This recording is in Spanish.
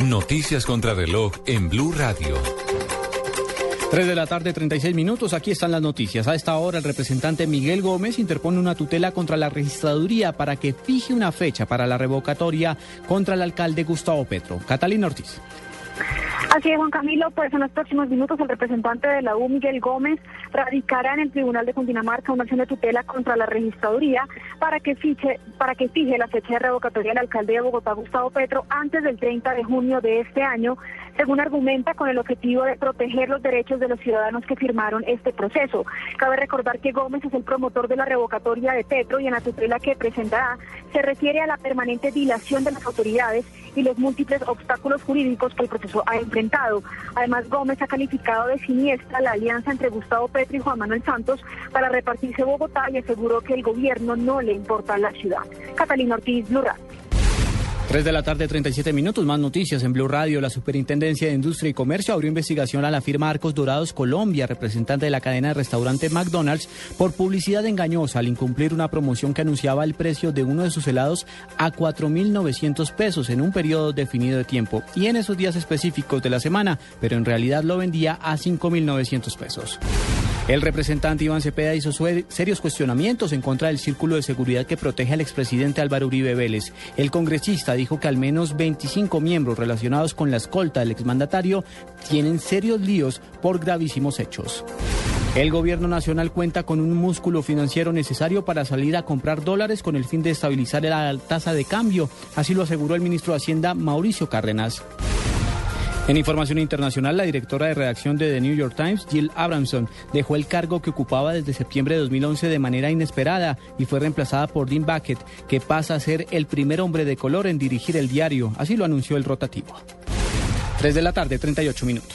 Noticias contra reloj en Blue Radio. 3 de la tarde, 36 minutos. Aquí están las noticias. A esta hora, el representante Miguel Gómez interpone una tutela contra la registraduría para que fije una fecha para la revocatoria contra el alcalde Gustavo Petro. Catalina Ortiz. Así es, Juan Camilo, pues en los próximos minutos el representante de la U, Miguel Gómez, radicará en el Tribunal de Cundinamarca una acción de tutela contra la registraduría para que, fiche, para que fije la fecha de revocatoria del alcalde de Bogotá, Gustavo Petro, antes del 30 de junio de este año, según argumenta con el objetivo de proteger los derechos de los ciudadanos que firmaron este proceso. Cabe recordar que Gómez es el promotor de la revocatoria de Petro y en la tutela que presentará se refiere a la permanente dilación de las autoridades y los múltiples obstáculos jurídicos que el proceso ha enfrentado. Además, Gómez ha calificado de siniestra la alianza entre Gustavo Petro y Juan Manuel Santos para repartirse Bogotá y aseguró que el gobierno no le importa la ciudad. Catalina Ortiz, Blue 3 de la tarde, 37 minutos. Más noticias en Blue Radio. La Superintendencia de Industria y Comercio abrió investigación a la firma Arcos Dorados Colombia, representante de la cadena de restaurante McDonald's, por publicidad engañosa al incumplir una promoción que anunciaba el precio de uno de sus helados a 4.900 pesos en un periodo definido de tiempo y en esos días específicos de la semana, pero en realidad lo vendía a 5.900 pesos. El representante Iván Cepeda hizo serios cuestionamientos en contra del círculo de seguridad que protege al expresidente Álvaro Uribe Vélez. El congresista dijo que al menos 25 miembros relacionados con la escolta del exmandatario tienen serios líos por gravísimos hechos. El gobierno nacional cuenta con un músculo financiero necesario para salir a comprar dólares con el fin de estabilizar la tasa de cambio, así lo aseguró el ministro de Hacienda Mauricio Cárdenas. En información internacional, la directora de redacción de The New York Times, Jill Abramson, dejó el cargo que ocupaba desde septiembre de 2011 de manera inesperada y fue reemplazada por Dean Bucket, que pasa a ser el primer hombre de color en dirigir el diario. Así lo anunció el rotativo. 3 de la tarde, 38 minutos.